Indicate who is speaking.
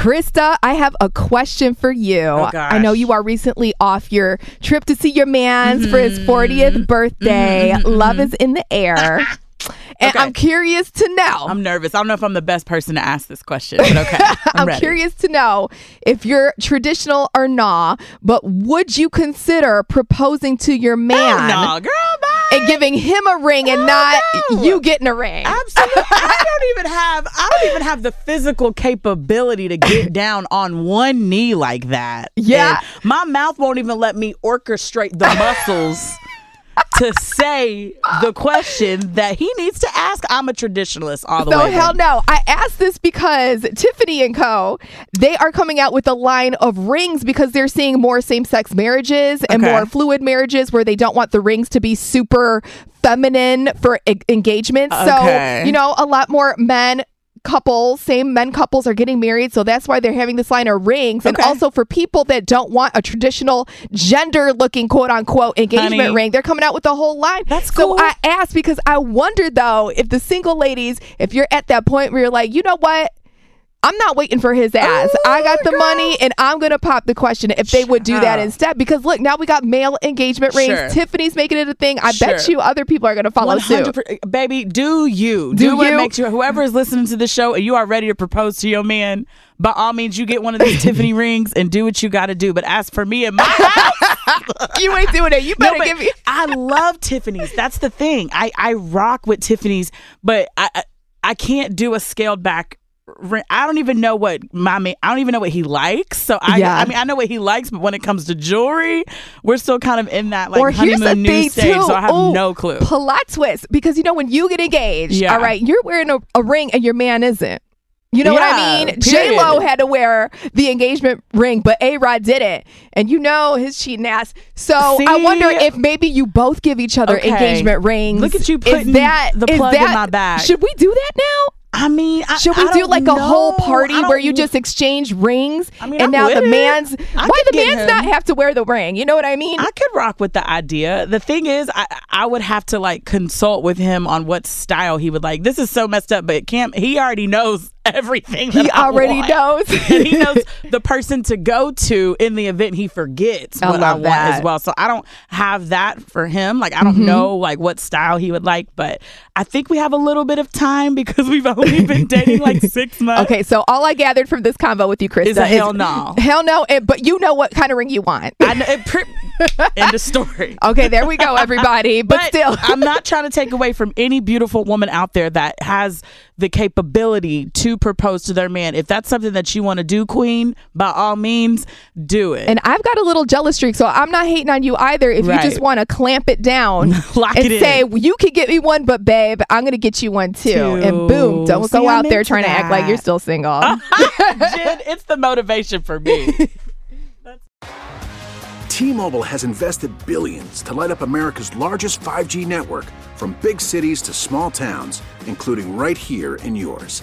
Speaker 1: Krista, I have a question for you.
Speaker 2: Oh.
Speaker 1: I know you are recently off your trip to see your man's for his
Speaker 2: Mm-hmm.
Speaker 1: 40th birthday. Mm-hmm, mm-hmm, Love mm-hmm. is in the air. and
Speaker 2: Okay.
Speaker 1: I'm curious to know.
Speaker 2: I'm nervous. I don't know if I'm the best person to ask this question, but okay. I'm,
Speaker 1: I'm curious to know if you're traditional or not, but would you consider proposing to your man
Speaker 2: No, girl.
Speaker 1: And giving him a ring and not
Speaker 2: no.
Speaker 1: you getting a ring?
Speaker 2: Absolutely. I don't even have I don't even have the physical capability to get down on one knee like that.
Speaker 1: Yeah.
Speaker 2: And my mouth won't even let me orchestrate the muscles to say the question that he needs to ask. I'm a traditionalist all the
Speaker 1: So
Speaker 2: way.
Speaker 1: hell
Speaker 2: baby.
Speaker 1: no. I asked this because Tiffany and Co. They are coming out with a line of rings because they're seeing more same-sex marriages and
Speaker 2: Okay.
Speaker 1: more fluid marriages where they don't want the rings to be super feminine for e- engagement.
Speaker 2: Okay.
Speaker 1: So you know, a lot more men. Couples, same men couples are getting married, so that's why they're having this line of rings. And
Speaker 2: Okay.
Speaker 1: also for people that don't want a traditional gender looking quote unquote engagement
Speaker 2: Honey.
Speaker 1: ring, they're coming out with the whole line.
Speaker 2: That's cool. So.
Speaker 1: I asked because I wondered though if the single ladies, if you're at that point where you're like, you know what? I'm not waiting for his ass. I oh, got the
Speaker 2: girl.
Speaker 1: money and I'm going to pop the question if they would do that instead. Because look, now we got male engagement rings.
Speaker 2: Sure.
Speaker 1: Tiffany's making it a thing. I bet you other people are going to follow suit.
Speaker 2: baby, do you.
Speaker 1: Do
Speaker 2: what
Speaker 1: you?
Speaker 2: makes you whoever is listening to the show and you are ready to propose to your man, by all means you get one of these Tiffany rings and do what you gotta do. But as for me and my house,
Speaker 1: You ain't doing it. You better
Speaker 2: but
Speaker 1: give me.
Speaker 2: I love Tiffany's. That's the thing. I, I rock with Tiffany's, but I, I I can't do a scaled back. I don't even know what my man, I don't even know what he likes. So I
Speaker 1: Yeah.
Speaker 2: I mean I know what he likes, but when it comes to jewelry, we're still kind of in that like
Speaker 1: or
Speaker 2: honeymoon new stage.
Speaker 1: too.
Speaker 2: So I have
Speaker 1: Ooh,
Speaker 2: no clue.
Speaker 1: Plot twist because you know when you get engaged,
Speaker 2: Yeah.
Speaker 1: all right, you're wearing a, a ring and your man isn't. You know what I mean? J Lo had to wear the engagement ring, but A Rod did it, and you know his cheating ass. So I wonder if maybe you both give each other
Speaker 2: Okay.
Speaker 1: engagement rings.
Speaker 2: Look at you
Speaker 1: Is
Speaker 2: putting
Speaker 1: that,
Speaker 2: the
Speaker 1: is
Speaker 2: plug in my bag.
Speaker 1: Should we do that now?
Speaker 2: I mean, I,
Speaker 1: Should we
Speaker 2: I
Speaker 1: do like a whole party where you just exchange rings?
Speaker 2: I mean,
Speaker 1: and
Speaker 2: I'm
Speaker 1: now the
Speaker 2: with it.
Speaker 1: man's
Speaker 2: I
Speaker 1: why the man's
Speaker 2: him.
Speaker 1: not have to wear the ring? You know what I mean?
Speaker 2: I could rock with the idea. The thing is, I I would have to like consult with him on what style he would like. This is so messed up, but Cam he already knows everything.
Speaker 1: he
Speaker 2: I
Speaker 1: already
Speaker 2: want.
Speaker 1: knows.
Speaker 2: and he knows the person to go to in the event he forgets
Speaker 1: I
Speaker 2: what I want
Speaker 1: that.
Speaker 2: as well. So I don't have that for him. Like I don't
Speaker 1: Mm-hmm.
Speaker 2: know like what style he would like, but I think we have a little bit of time because we've only been dating like six months.
Speaker 1: Okay, so all I gathered from this convo with you, Krista,
Speaker 2: Is a hell no.
Speaker 1: Hell no. but you know what kind of ring you want.
Speaker 2: I know it pre- end of story.
Speaker 1: okay, there we go, everybody. But, still,
Speaker 2: I'm not trying to take away from any beautiful woman out there that has the capability to propose to their man. If that's something that you want to do, Queen, by all means, do it.
Speaker 1: and I've got a little jealous streak, so I'm not hating on you either. If you just want to clamp it down
Speaker 2: Lock
Speaker 1: and
Speaker 2: it in.
Speaker 1: say you could get me one, but babe, I'm gonna get you one too. And boom, don't
Speaker 2: See,
Speaker 1: go
Speaker 2: I'm
Speaker 1: out there
Speaker 2: into
Speaker 1: trying to act like you're still single.
Speaker 2: Jen, it's the motivation for me.
Speaker 3: T-Mobile has invested billions to light up America's largest 5G network from big cities to small towns, including right here in yours.